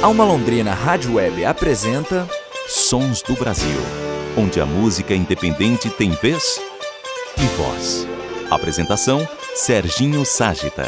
Alma Londrina Rádio Web apresenta Sons do Brasil, onde a música independente tem vez e voz. Apresentação Serginho Ságita.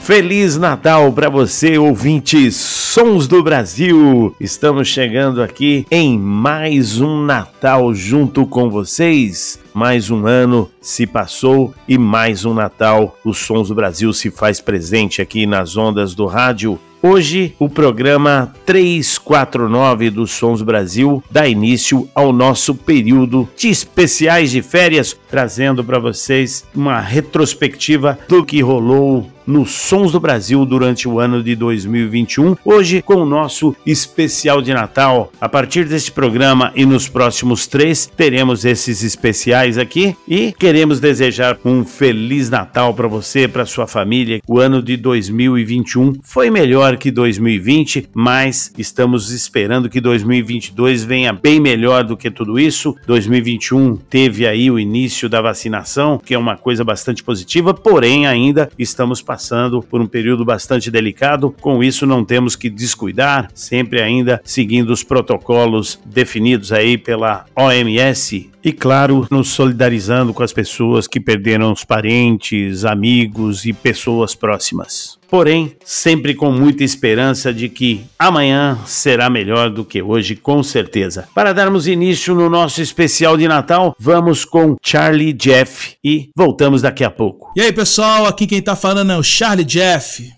Feliz Natal para você, ouvintes Sons do Brasil! Estamos chegando aqui em mais um Natal junto com vocês. Mais um ano se passou e mais um Natal. Os Sons do Brasil se faz presente aqui nas ondas do rádio Hoje, o programa 349 dos Sons Brasil dá início ao nosso período de especiais de férias, trazendo para vocês uma retrospectiva do que rolou nos Sons do Brasil durante o ano de 2021. Hoje, com o nosso especial de Natal. A partir deste programa e nos próximos três, teremos esses especiais aqui e queremos desejar um Feliz Natal para você, para sua família. O ano de 2021 foi melhor que 2020, mas estamos esperando que 2022 venha bem melhor do que tudo isso. 2021 teve aí o início da vacinação, que é uma coisa bastante positiva, porém ainda estamos passando passando por um período bastante delicado. Com isso, não temos que descuidar, sempre ainda seguindo os protocolos definidos aí pela OMS e, claro, nos solidarizando com as pessoas que perderam os parentes, amigos e pessoas próximas. Porém, sempre com muita esperança de que amanhã será melhor do que hoje, com certeza. Para darmos início no nosso especial de Natal, vamos com Charlie Jeff e voltamos daqui a pouco. E aí, pessoal, aqui quem tá falando é o Charlie Jeff.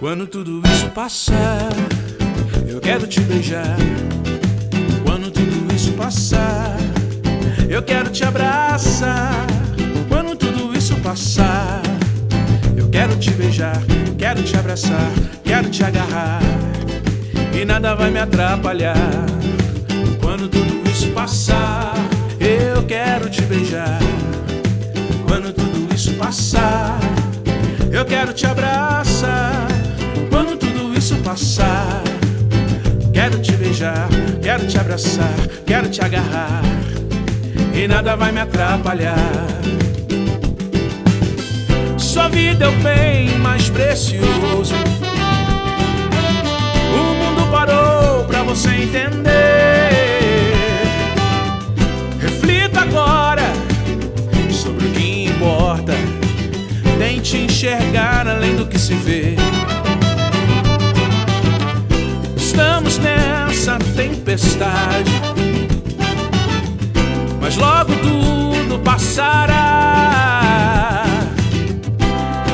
Quando tudo isso passar, quero te beijar. Quando tudo isso passar, eu quero te abraçar. Quando tudo isso passar, eu quero te beijar, quero te abraçar, quero te agarrar. E nada vai me atrapalhar. Quando tudo isso passar, eu quero te beijar. Quando tudo isso passar, eu quero te abraçar isso passar. Beijar, quero te abraçar, quero te agarrar. E nada vai me atrapalhar. Sua vida é o bem mais precioso. O mundo parou pra você entender. Reflita agora sobre o que importa. Tente enxergar além do que se vê. estamos tempestade. Mas logo tudo passará.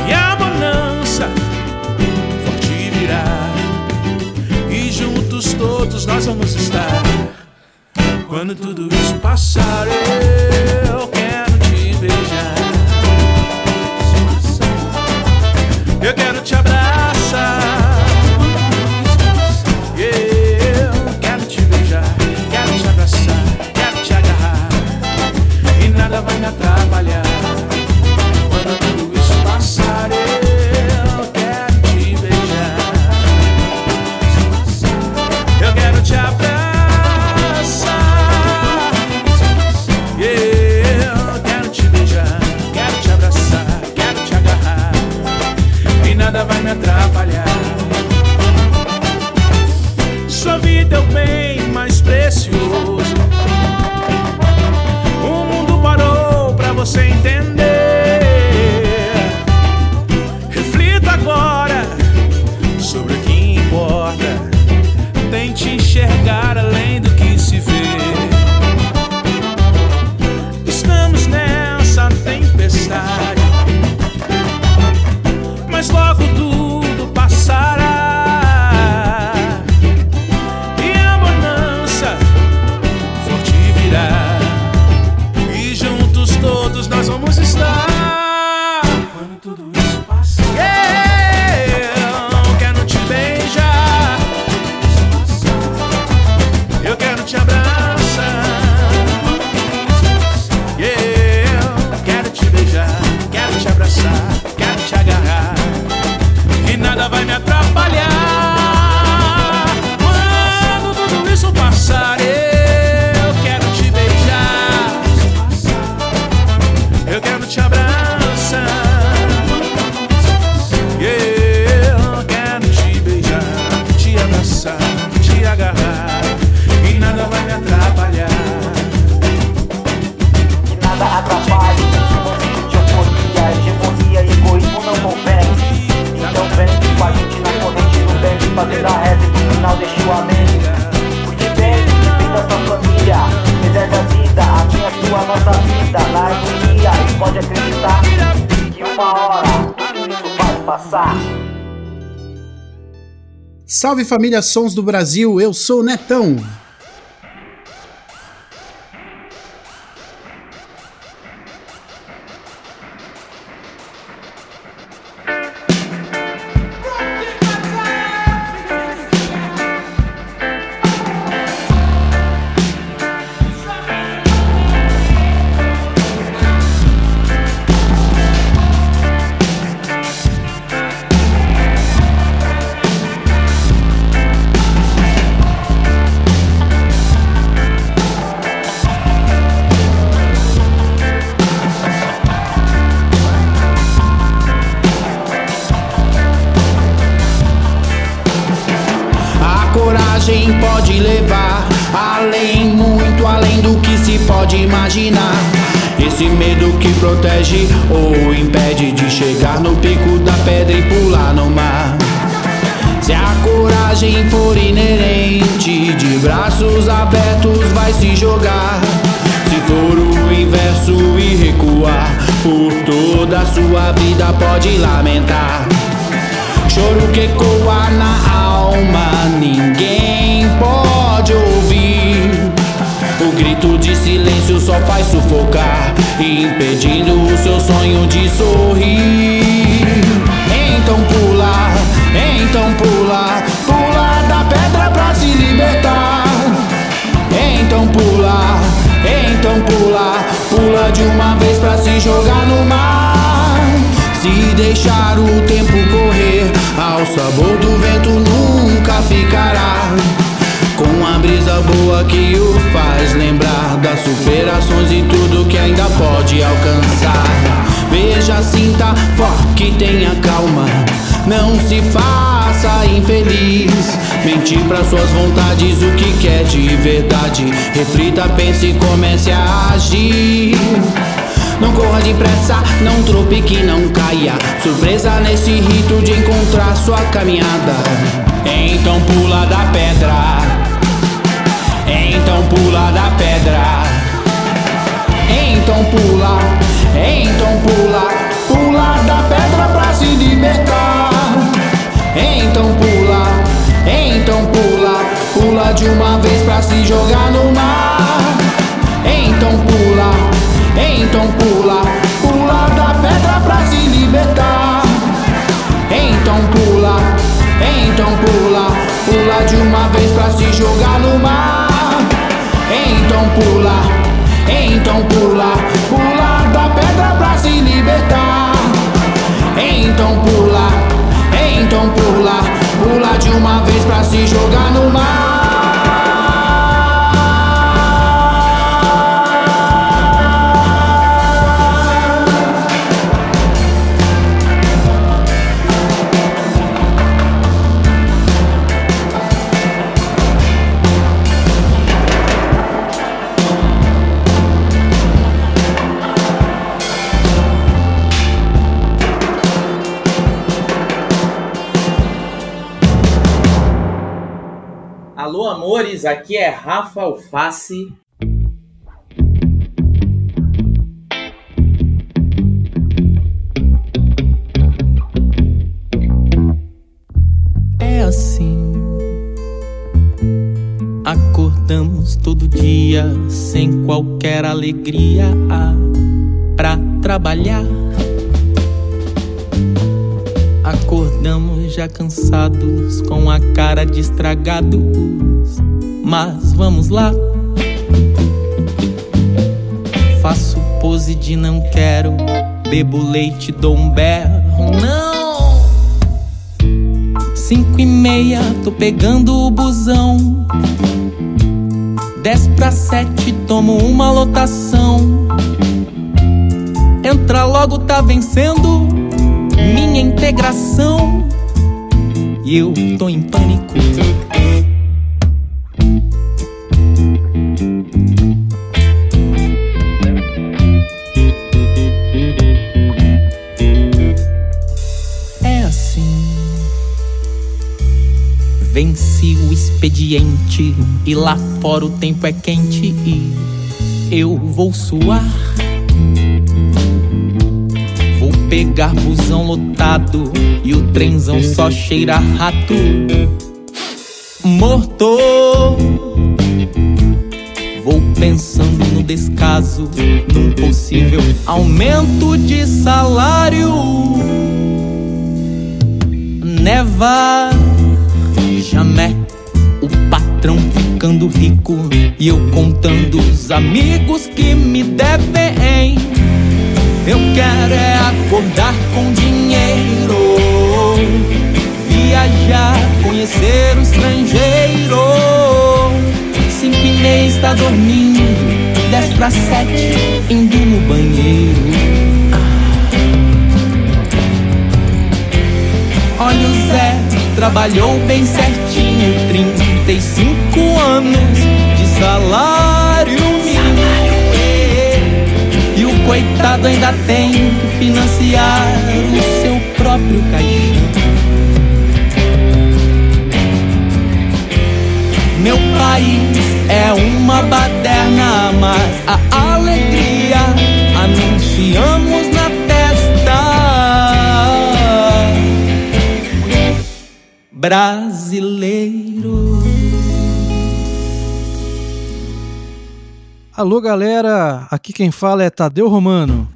E a bonança forte virá. E juntos todos nós vamos estar. Quando tudo isso passar, eu quero te beijar. Vai me atrapalhar. Quando tudo isso passar, eu Salve família Sons do Brasil, eu sou o Netão. Se deixar o tempo correr, ao sabor do vento nunca ficará. Com a brisa boa que o faz lembrar das superações e tudo que ainda pode alcançar. Veja, sinta, foque, tenha calma. Não se faça infeliz. Mentir para suas vontades, o que quer de verdade. Reflita, pense e comece a agir. Não corra depressa, não tropique, não caia. Surpresa nesse rito de encontrar sua caminhada. Então pula da pedra. Então pula da pedra. Então pula, então pula, pula da pedra pra se libertar. Então pula, então pula, pula de uma vez pra se jogar no mar. Então pula, então pula, pula da pedra pra se libertar. Então pula, então pula, pula de uma vez pra se jogar no mar. Então pula, então pula, pula da pedra pra se libertar. Então pula, então pula, pula de uma vez pra se jogar no mar. Alô, amores, aqui é Rafa Alface. É assim. Acordamos todo dia sem qualquer alegria ah, pra trabalhar. Acordamos já cansados, com a cara de estragados. Mas vamos lá. Faço pose de não quero, bebo leite, dou um berro. Não! Cinco e meia, tô pegando o busão. Dez pra sete, tomo uma lotação. Entra logo, tá vencendo minha integração. E eu tô em pânico. É assim. Venci o expediente. E lá fora o tempo é quente e eu vou suar. Pegar busão lotado e o trenzão só cheira rato. Morto. Vou pensando no descaso, num possível aumento de salário. Neva, jamais o patrão ficando rico e eu contando os amigos que me devem. Eu quero é acordar com dinheiro, viajar, conhecer o estrangeiro. Cinco e meia está dormindo, dez para sete indo no banheiro. Olha o Zé, trabalhou bem certinho, 35 anos de salário coitado ainda tem que financiar o seu próprio caixão. Meu país é uma baderna, mas a alegria anunciamos na testa. Brasileiro. Alô, galera. Aqui quem fala é Tadeu Romano.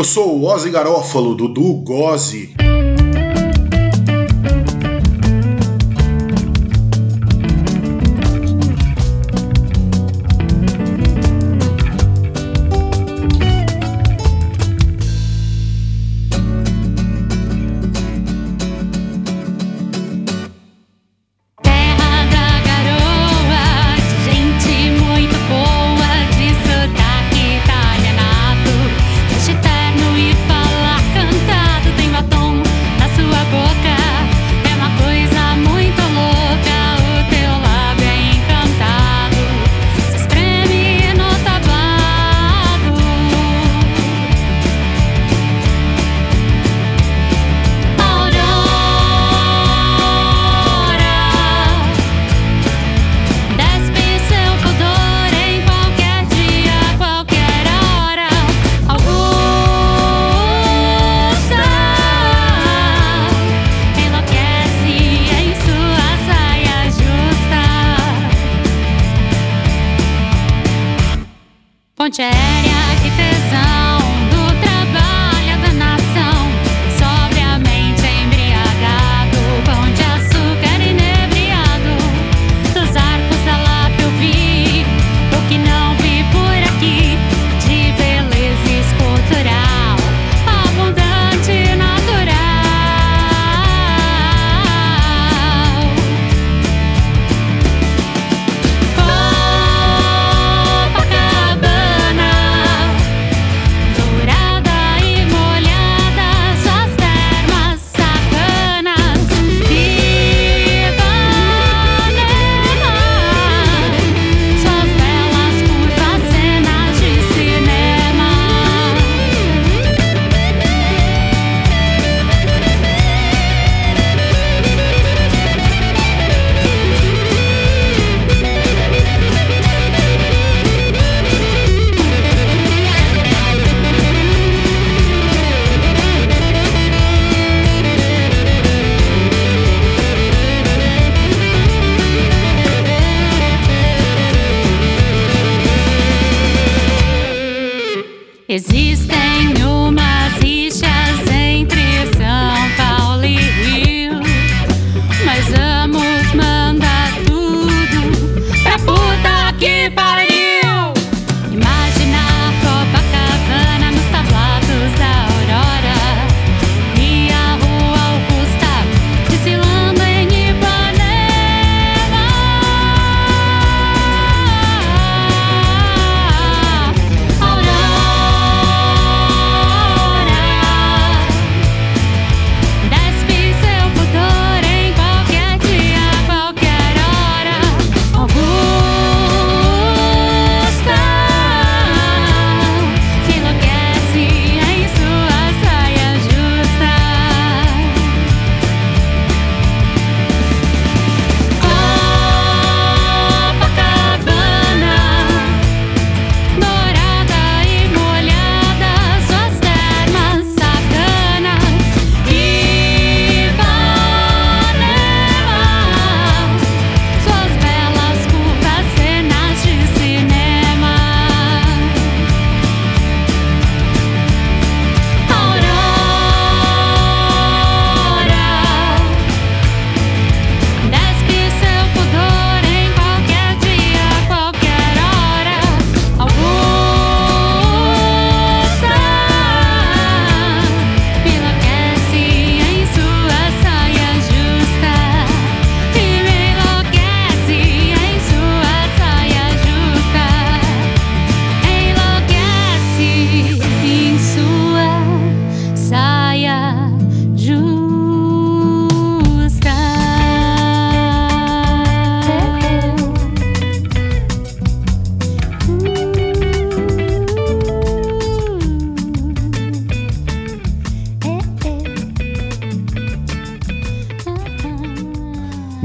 Eu sou o Ozzy Garófalo, Dudu Gozzi.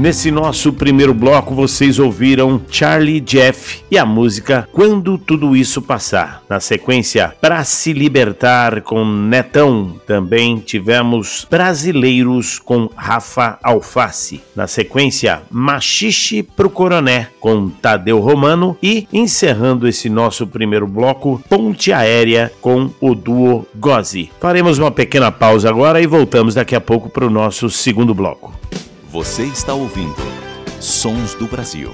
Nesse nosso primeiro bloco, vocês ouviram Charlie Jeff e a música Quando Tudo Isso Passar. Na sequência, Pra Se Libertar com Netão. Também tivemos Brasileiros com Rafa Alface. Na sequência, Machixe pro Coroné com Tadeu Romano. E encerrando esse nosso primeiro bloco, Ponte Aérea com o duo Gozzi. Faremos uma pequena pausa agora e voltamos daqui a pouco para o nosso segundo bloco. Você está ouvindo Sons do Brasil.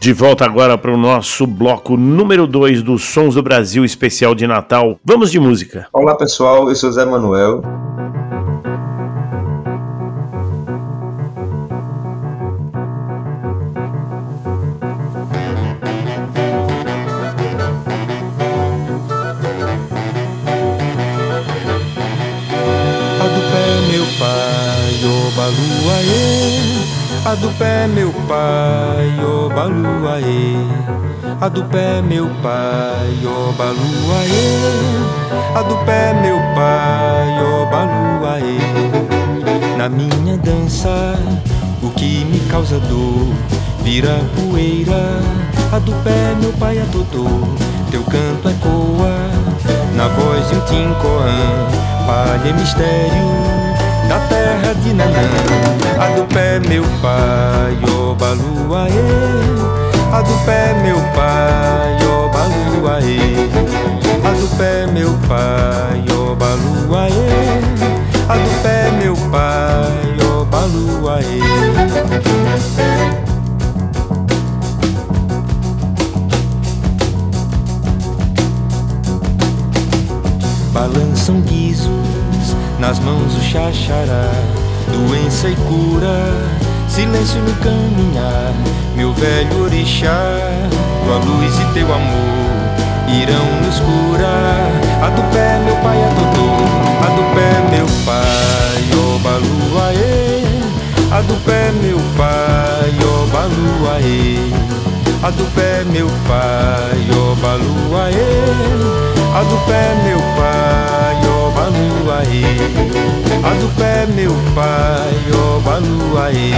De volta agora para o nosso bloco número 2 dos Sons do Brasil especial de Natal. Vamos de música. Olá pessoal, eu sou Zé Manuel. A do pé, meu pai, ô baluaê. A do pé, meu pai, ô baluaê. Na minha dança, o que me causa dor vira poeira. A do pé, meu pai, a dodô. Teu canto ecoa na voz de um tincoã. Palha e mistério da terra de Nanã. A do pé, meu pai, ô baluaê. A do pé, meu pai, ó balu aê. A do pé, meu pai, ó balu aê. A do pé, meu pai, ó balu aê. balançam guizos nas mãos o xaxará, doença e cura silêncio no caminhar, meu velho orixá, tua luz e teu amor irão nos curar. A do pé, meu pai, a Dodô, a do pé, meu pai, ó baluaê. A do pé, meu pai, ó baluaê. A do pé, meu pai, ó baluaê. A do pé, meu pai, ó baluaê. A do pé, meu pai, ó baluaê.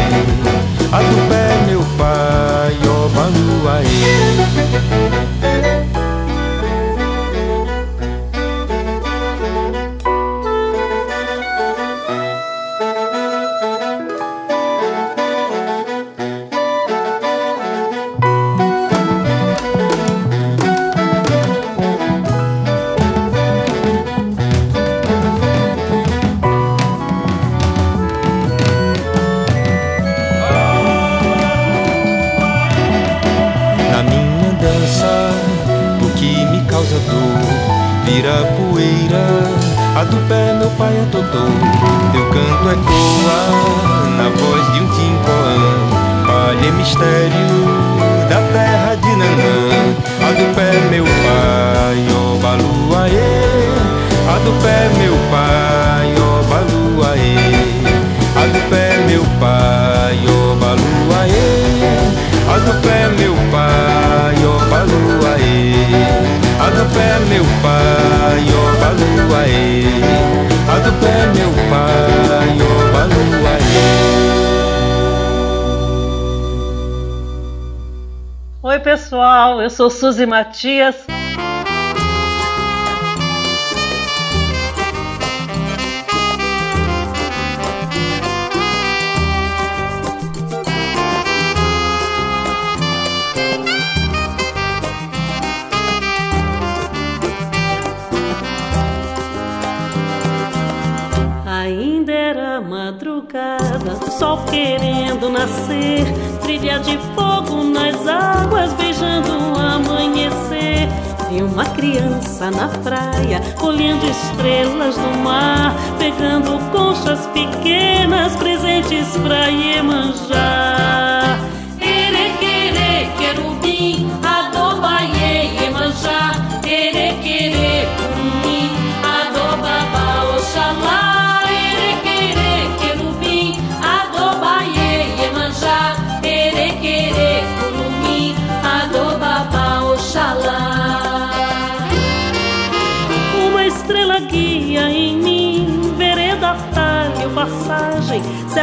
A do pé, meu pai, ó baluaê. Eu sou Suzy Matias. Ainda era madrugada, sol querendo nascer, trilha de fogo uma criança na praia, colhendo estrelas no mar, pegando conchas pequenas, presentes pra Iemanjá.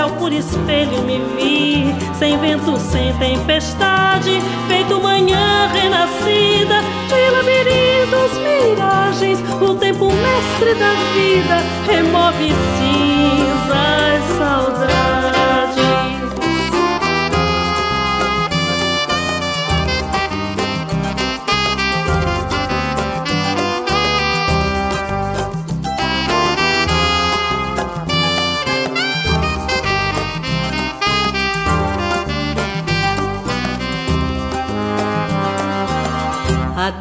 Céu por espelho me vi, sem vento, sem tempestade, feito manhã renascida, de labirintos, miragens, o tempo mestre da vida remove cinzas, saudades.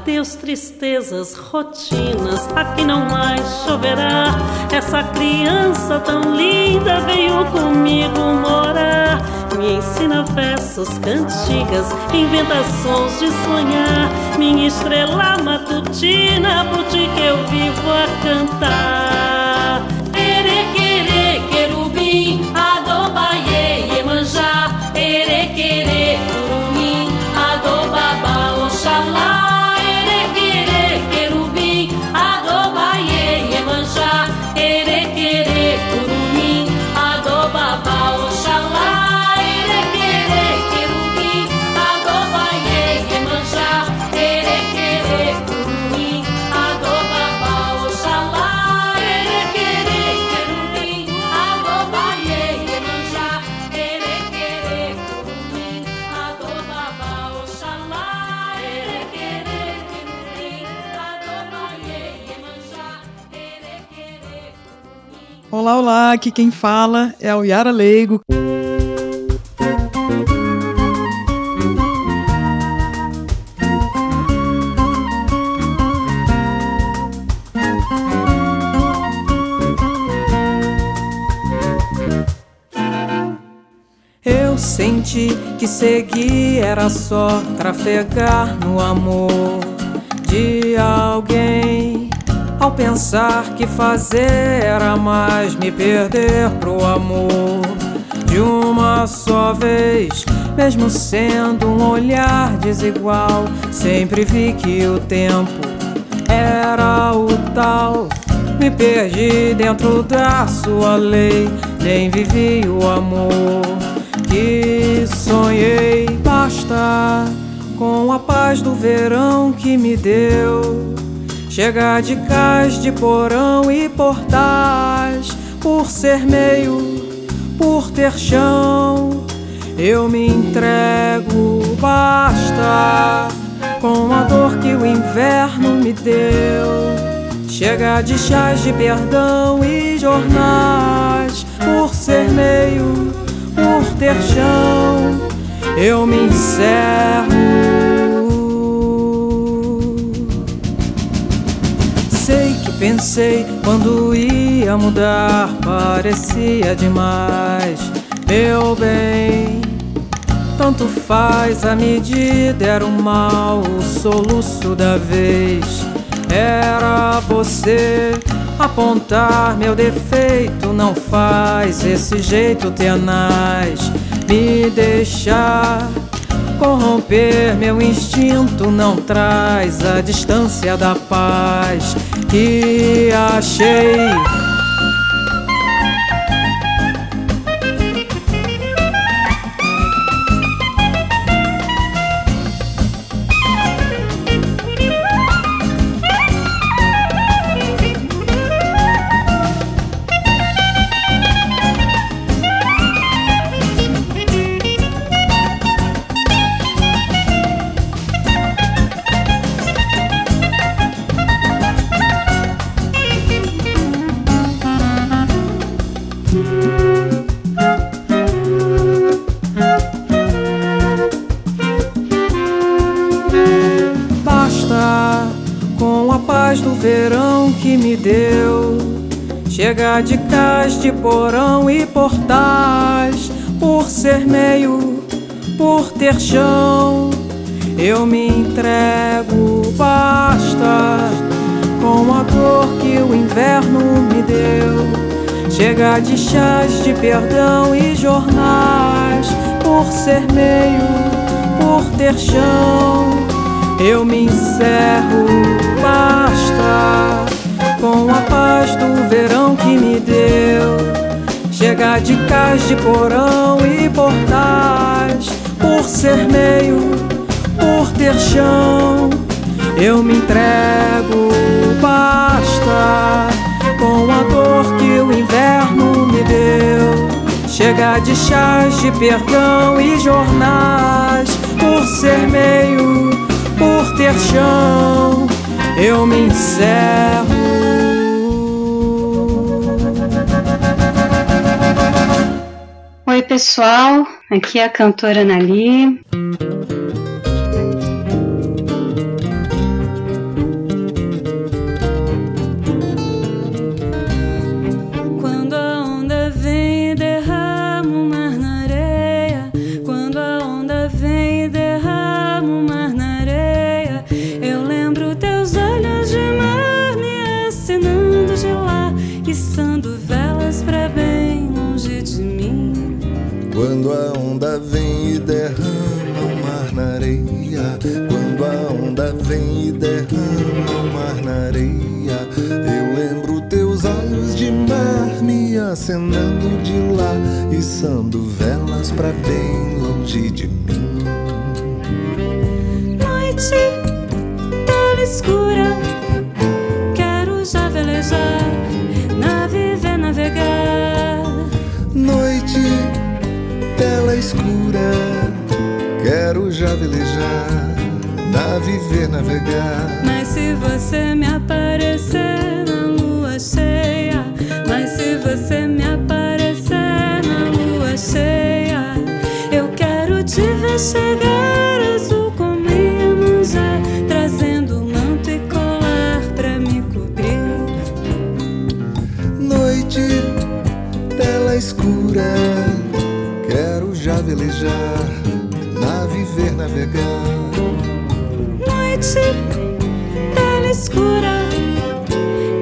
Adeus tristezas, rotinas, aqui não mais choverá. Essa criança tão linda veio comigo morar. Me ensina versos, cantigas, inventa sons de sonhar. Minha estrela matutina, por ti que eu vivo a cantar. Olá, olá, aqui quem fala é o Yara Leigo. Eu senti que seguir era só trafegar no amor de alguém ao pensar que fazer era mais me perder pro amor de uma só vez, mesmo sendo um olhar desigual, sempre vi que o tempo era o tal. Me perdi dentro da sua lei, nem vivi o amor que sonhei. Basta com a paz do verão que me deu. Chegar de cais de porão e portais, por ser meio, por ter chão, eu me entrego. Basta com a dor que o inverno me deu. Chega de chás de perdão e jornais, por ser meio, por ter chão, eu me encerro. Pensei quando ia mudar, parecia demais, meu bem. Tanto faz a medida, era o mal, o soluço da vez. Era você apontar meu defeito, não faz esse jeito tenaz me deixar corromper meu instinto, não traz a distância da paz que achei. Porão e portais, por ser meio, por ter chão, eu me entrego. Basta com a dor que o inverno me deu. Chega de chás de perdão e jornais, por ser meio, por ter chão, eu me encerro. Basta com a paz do verão que me deu. Chega de cais de porão e portais, por ser meio, por ter chão, eu me entrego. Basta com a dor que o inverno me deu. Chega de chás de perdão e jornais, por ser meio, por ter chão, eu me encerro. Pessoal. Aqui é a cantora Nali. Acenando de lá. Içando velas pra bem longe de mim. Noite, tela escura. Quero já velejar, naviver, navegar. Noite, tela escura. Quero já velejar, naviver, navegar. Mas se você me chegaras, o comer manjar, é, trazendo manto e colar pra me cobrir. Noite, tela escura, quero já velejar, nave ver navegar. Noite, tela escura,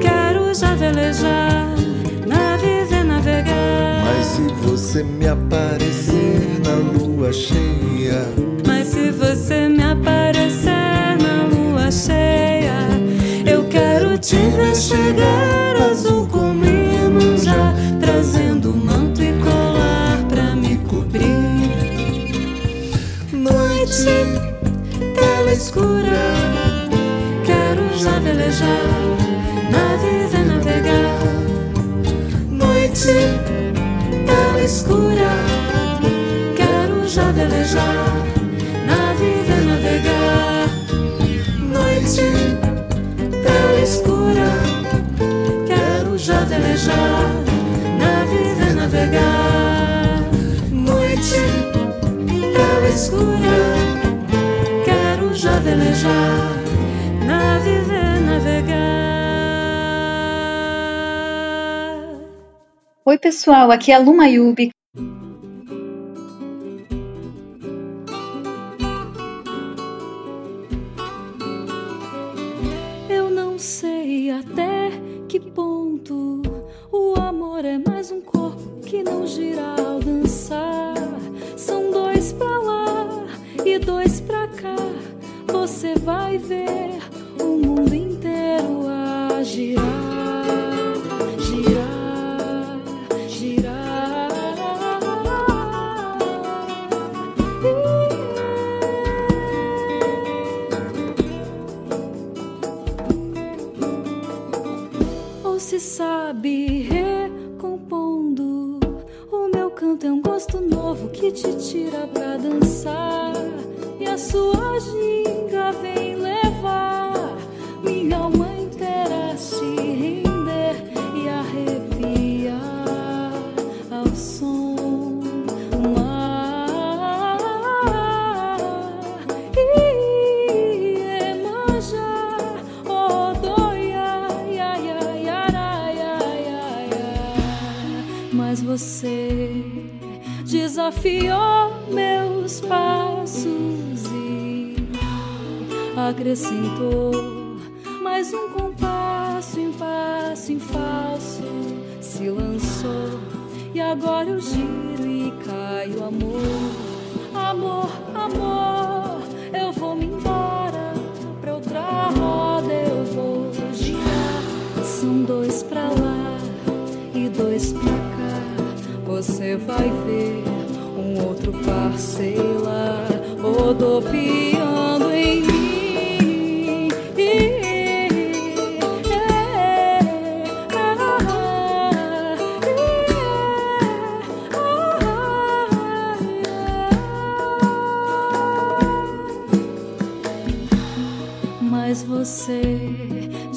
quero já velejar, nave ver navegar. Mas se você me aparecer na lua cheia escura, quero já velejar, naves e navegar. Noite, tela escura, quero já velejar, naves e navegar. Noite, tela escura, quero já velejar, naves e navegar. Noite, tela escura, e navegar. Oi, pessoal, aqui é a Luma Yubi. Eu não sei até que ponto o amor é mais um corpo que não gira ao dançar. São dois pra lá e dois pra cá. Você vai ver o mundo inteiro a girar,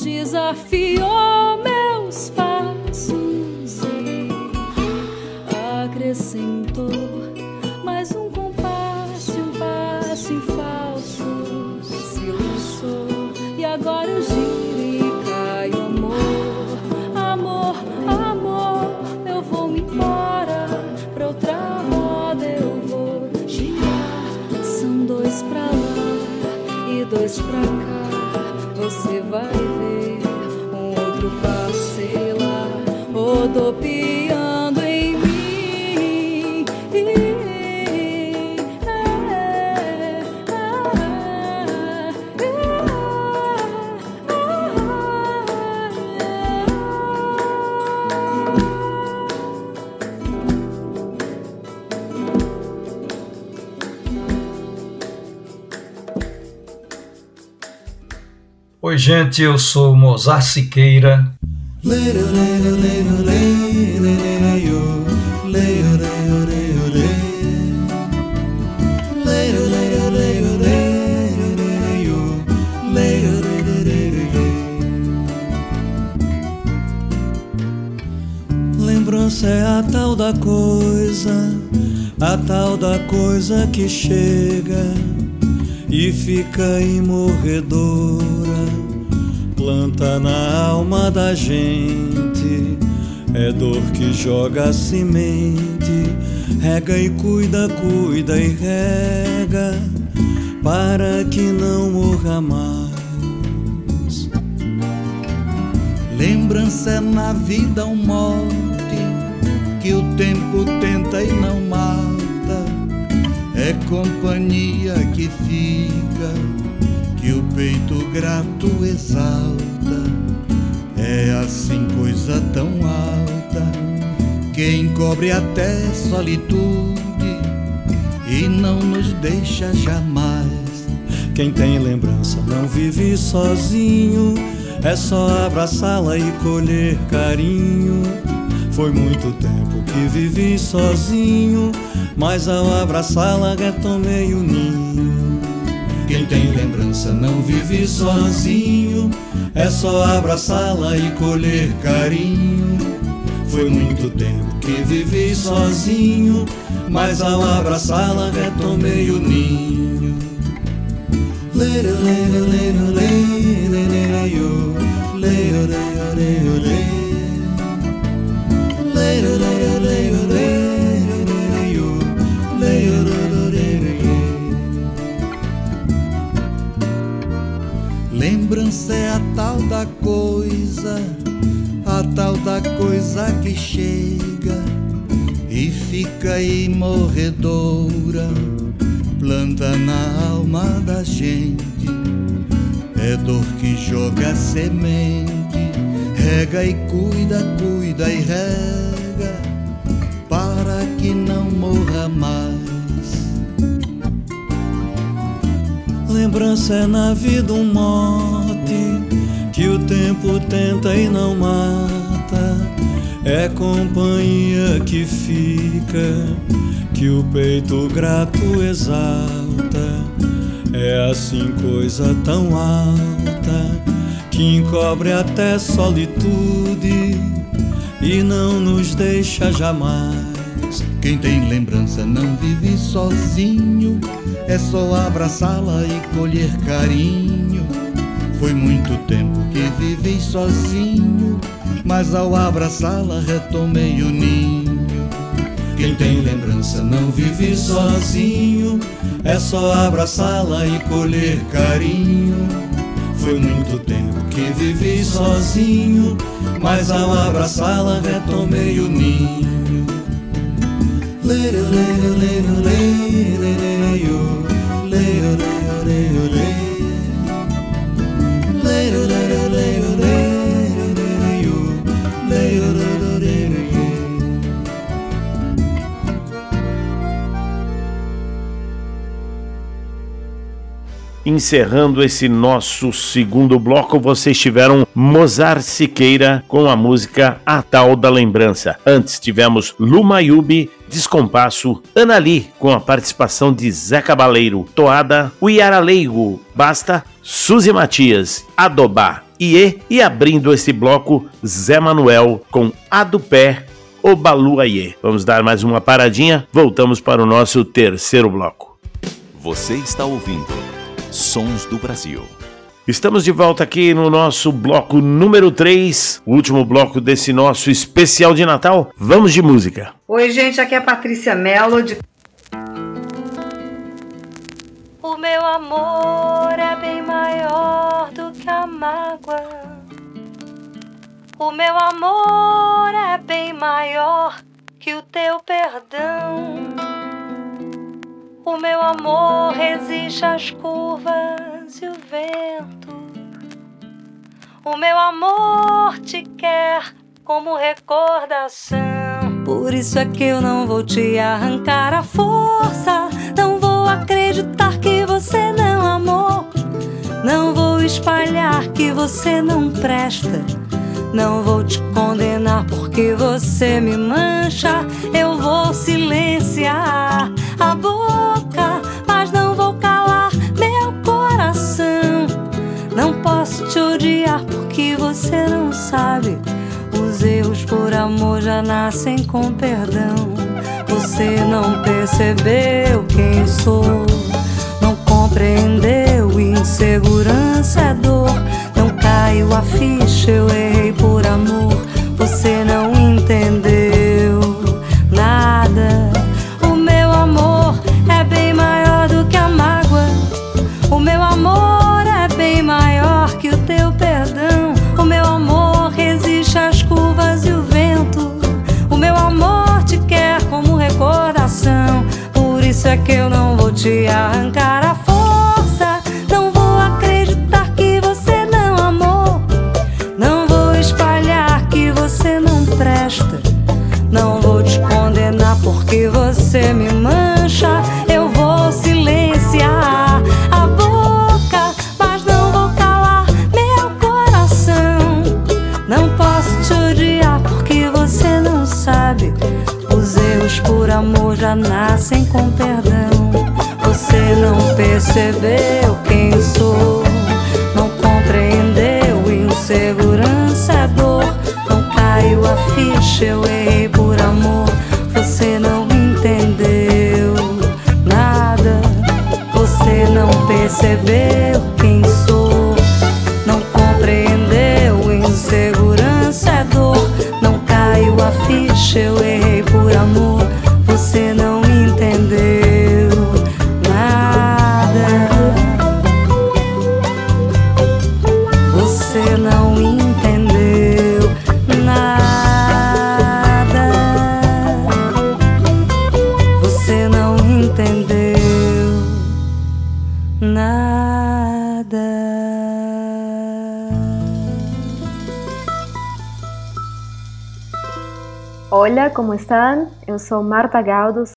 desafiou meus passos em mim. Oi, gente, eu sou Mozart Siqueira. Coisa, a tal da coisa que chega e fica imorredora, planta na alma da gente. É dor que joga semente, rega e cuida, cuida e rega, para que não morra mais. Lembrança é na vida um mote que o tempo tenta e não mata, é companhia que fica, que o peito grato exalta. É assim coisa tão alta, que encobre até solitude e não nos deixa jamais. Quem tem lembrança não vive sozinho, é só abraçá-la e colher carinho. Foi muito tempo que vivi sozinho, mas ao abraçá-la retomei o ninho. Quem tem lembrança não vive sozinho, é só abraçá-la e colher carinho. Foi muito tempo que vivi sozinho, mas ao abraçá-la retomei o ninho. Later, Lembrança é a tal da coisa, a tal da coisa que chega e fica aí morredora planta na alma da gente. É dor que joga semente, rega e cuida, cuida e rega, que não morra mais. Lembrança é na vida um mote que o tempo tenta e não mata. É companhia que fica que o peito grato exalta. É assim coisa tão alta que encobre até solitude e não nos deixa jamais. Quem tem lembrança não vive sozinho, é só abraçá-la e colher carinho. Foi muito tempo que vivi sozinho, mas ao abraçá-la retomei o ninho. Quem tem lembrança não vive sozinho, é só abraçá-la e colher carinho. Foi muito tempo que vivi sozinho, mas ao abraçá-la retomei o ninho. little, little, little, little, little, little, little, little, little, little, Encerrando esse nosso segundo bloco, vocês tiveram Mozart Siqueira com a música A Tal da Lembrança. Antes tivemos Lumayubi, Descompasso, Anali com a participação de Zé Cabaleiro, Toada, Uiaraleigo, Basta, Suzy Matias, Adobá, Iê e abrindo esse bloco, Zé Manuel com A do Pé, Obaluaiê. Vamos dar mais uma paradinha, voltamos para o nosso terceiro bloco. Você está ouvindo Sons do Brasil. Estamos de volta aqui no nosso bloco número 3, o último bloco desse nosso especial de Natal. Vamos de música. Oi, gente, aqui é a Patrícia Mello de O meu amor é bem maior do que a mágoa. O meu amor é bem maior que o teu perdão. O meu amor resiste às curvas e o vento. O meu amor te quer como recordação. Por isso é que eu não vou te arrancar a força. Não vou acreditar que você não amou. Não vou espalhar que você não presta. Não vou te condenar porque você me mancha. Eu vou silenciar a boca, posso te odiar porque você não sabe. Os erros por amor já nascem com perdão. Você não percebeu quem sou, não compreendeu. Insegurança é dor. Não caiu a ficha, eu errei por amor. Você não entendeu te arrancar a força. Não vou acreditar que você não amou. Não vou espalhar que você não presta. Não vou te condenar porque você me mancha. Eu vou silenciar a boca, mas não vou calar meu coração. Não posso te odiar porque você não sabe. Os erros por amor já nascem com perdão. Você não percebeu quem sou, não compreendeu insegurança, dor. Não caiu a ficha, eu errei por amor. Você não entendeu nada, você não percebeu quem sou, não compreendeu insegurança, dor. Não caiu a ficha, eu errei. Afeganistão. Eu sou Marta Galdos,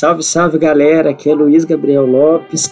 Salve, salve galera, aqui é Luiz Gabriel Lopes.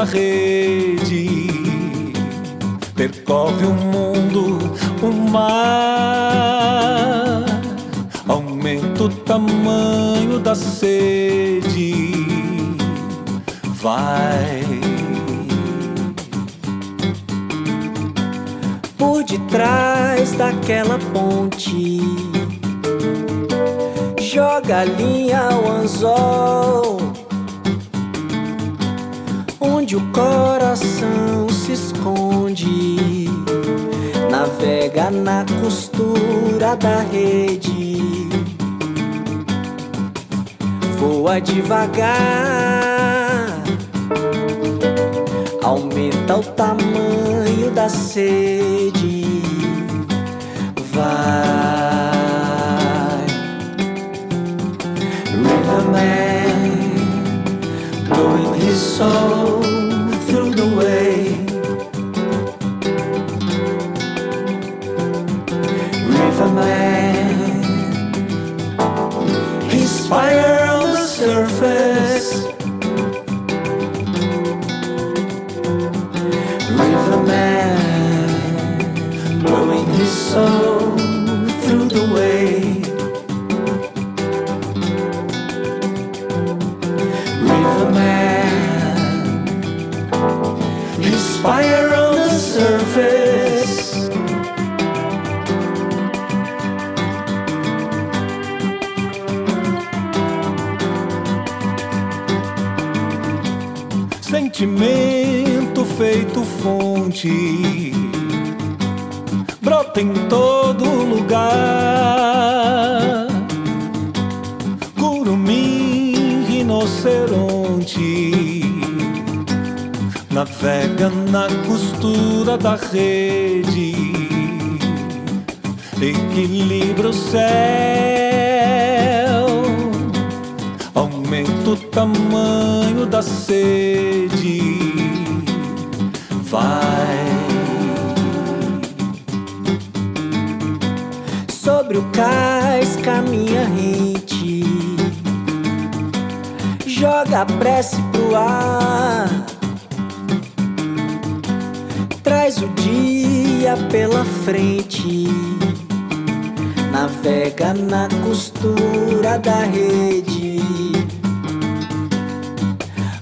אַх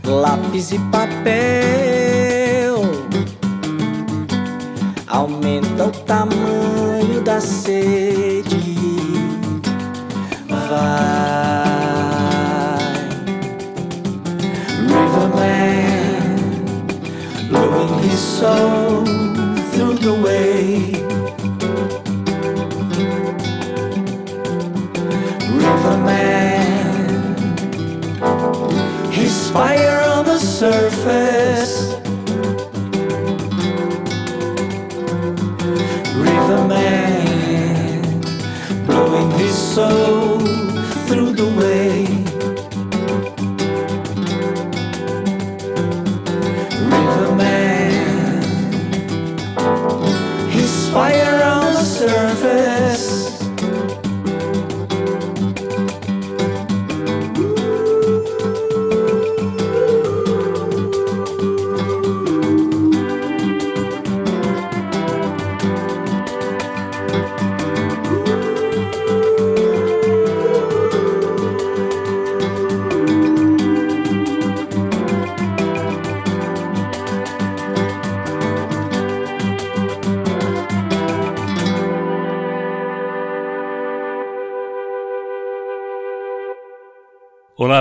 lápis e papel, aumenta o tamanho da sede, vai. Riverman, blowing his soul through the wave. Riverman, he's fire surface. Riverman, blowing his soul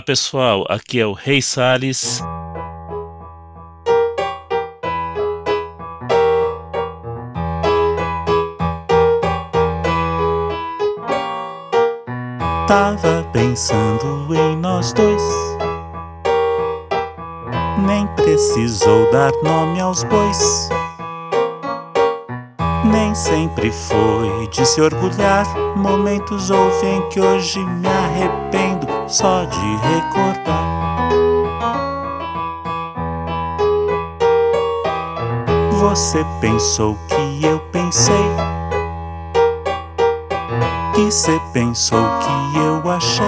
pessoal, aqui é o Rei Salles. Tava pensando em nós dois. Nem precisou dar nome aos bois. Nem sempre foi de se orgulhar. Momentos houve em que hoje me arrependo só de recordar. Você pensou que eu pensei E cê pensou que eu achei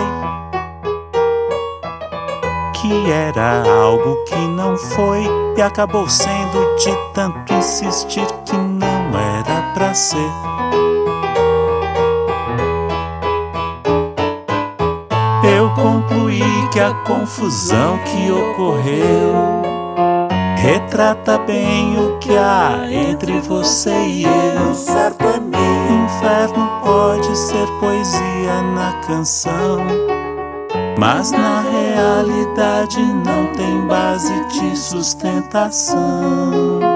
que era algo que não foi e acabou sendo de tanto insistir que ser. Eu concluí que a confusão que ocorreu retrata bem o que há entre você e eu. Inferno pode ser poesia na canção, mas na realidade não tem base de sustentação.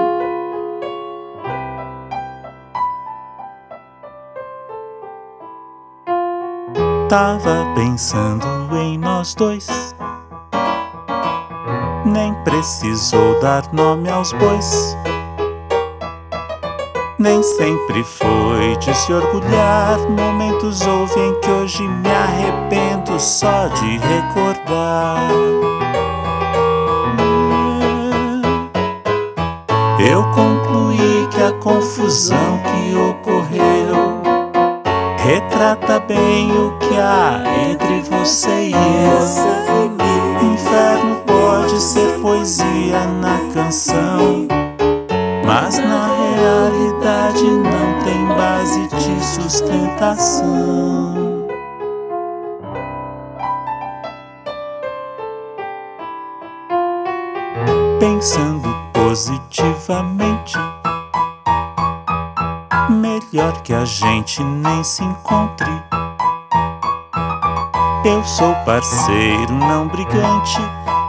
Tava pensando em nós dois. Nem precisou dar nome aos bois. Nem sempre foi de se orgulhar. Momentos houve em que hoje me arrependo só de recordar. Eu concluí que a confusão que ocorreu retrata bem o que há entre você e eu. Inferno pode ser poesia na canção, mas na realidade não tem base de sustentação. Pensando positivamente. Melhor que a gente nem se encontre. Eu sou parceiro, não brigante.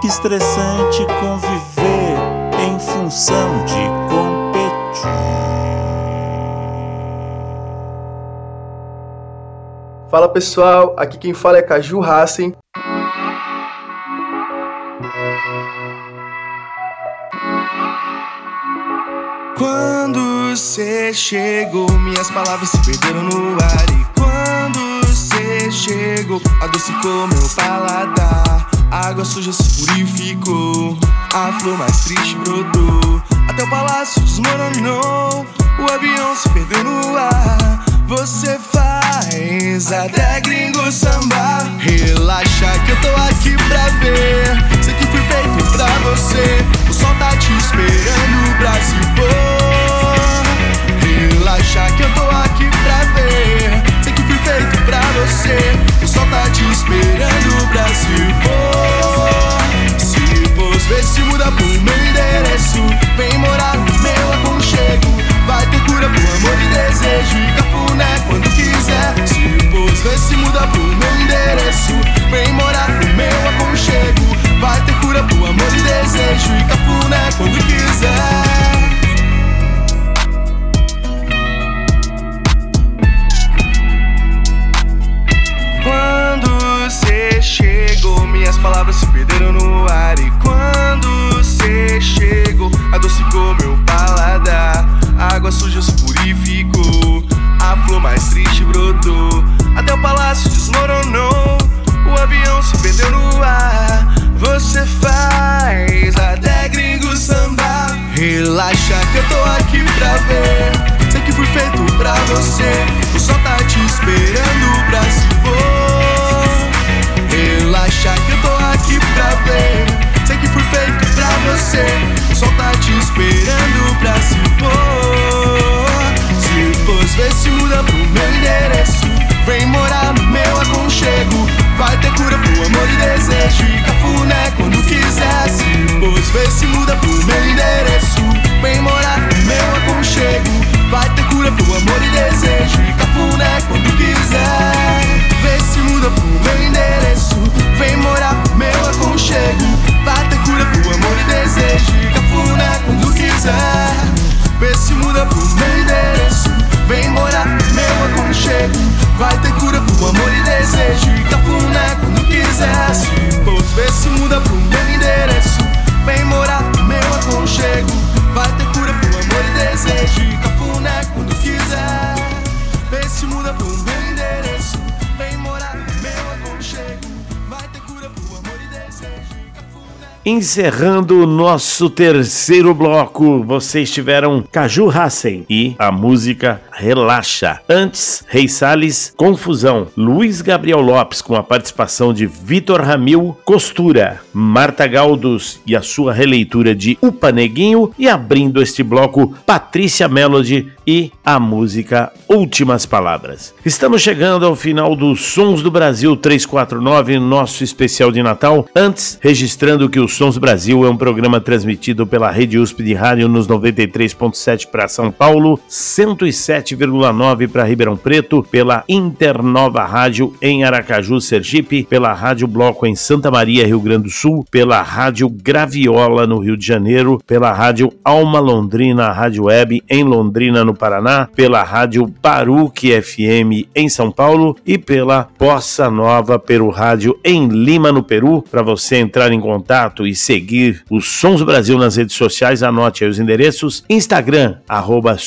Estressante conviver em função de competir. Fala pessoal, aqui quem fala é Caju Hassen. Chegou, minhas palavras se perderam no ar. E quando você chegou, adocicou meu paladar. A água suja se purificou, a flor mais triste brotou. Até o palácio desmoronou, o avião se perdeu no ar. Você faz até gringo sambar. Relaxa que eu tô aqui pra ver. Sei que fui feito pra você. O sol tá te esperando pra se pôr. Relaxa que eu tô aqui pra ver. Sei que fui feito pra você. O sol tá te esperando pra se pôr. Se pôs, vê se muda pro meu endereço. Vem morar no meu aconchego. Vai ter cura pro amor e desejo E cafuné quando quiser Se pôs, vê se muda pro meu endereço Vem morar no meu aconchego Vai ter cura pro amor e desejo E cafuné quando quiser palavras se perderam no ar. E quando você chegou, adocicou meu paladar. A água suja se purificou, a flor mais triste brotou. Até o palácio desmoronou, o avião se perdeu no ar. Você faz até gringo sambar. Relaxa que eu tô aqui pra ver. Sei que fui feito pra você. Você. Sol tá te esperando pra se pôr. Se pôs, vê se muda pro meu endereço. Vem morar no meu aconchego. Vai ter cura pro amor e desejo. E cafuné quando quiser. Se pôs, vê se muda pro meu endereço. Vem morar no meu aconchego. Vai ter cura pro amor e desejo. E cafuné quando quiser. Vê se muda pro meu endereço. Vem morar no meu aconchego. Desejo, cafuné quando quiser. Vê se muda pro meu endereço. Vem morar no meu aconchego. Vai ter cura pro amor e desejo. Cafuné quando quiser. Se vê se muda pro meu endereço. Vem morar no meu aconchego. Vai ter cura pro amor e desejo. Cafuna Encerrando o nosso terceiro bloco, vocês tiveram Caju Hassen e a música Relaxa. Antes, Rei Salles, Confusão, Luiz Gabriel Lopes com a participação de Vitor Ramil, Costura, Marta Galdos e a sua releitura de Upa Neguinho e abrindo este bloco, Patrícia Melody e a música Últimas Palavras. Estamos chegando ao final dos Sons do Brasil 349, nosso especial de Natal. Antes, registrando que o Sons Brasil é um programa transmitido pela Rede USP de Rádio nos 93.7 para São Paulo, 107,9 para Ribeirão Preto, pela Internova Rádio em Aracaju, Sergipe, pela Rádio Bloco em Santa Maria, Rio Grande do Sul, pela Rádio Graviola no Rio de Janeiro, pela Rádio Alma Londrina, Rádio Web em Londrina, no Paraná, pela Rádio Baruque FM em São Paulo e pela Bossa Nova Peru Rádio em Lima, no Peru. Para você entrar em contato e seguir os Sons Brasil nas redes sociais, anote aí os endereços: Instagram, arroba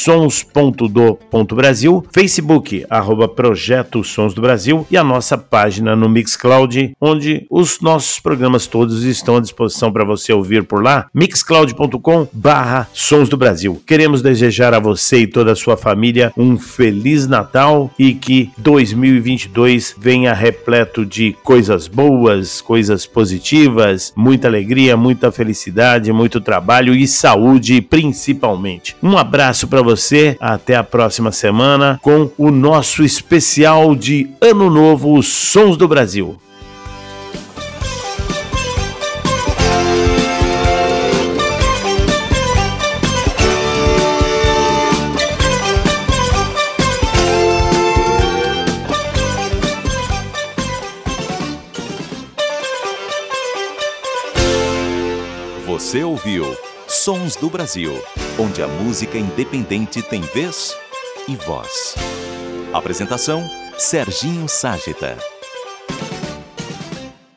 sons.do.brasil, Facebook, arroba Projeto Sons do Brasil e a nossa página no Mixcloud, onde os nossos programas todos estão à disposição para você ouvir por lá, mixcloud.com barra Sons do Brasil. Queremos desejar a você e toda a sua família um Feliz Natal e que 2022 venha repleto de coisas boas, coisas positivas, muita alegria, muita felicidade, muito trabalho e saúde principalmente. Um abraço para você, até a próxima semana com o nosso especial de Ano Novo, os Sons do Brasil. Você ouviu Sons do Brasil, onde a música independente tem vez e voz. Apresentação: Serginho Ságita.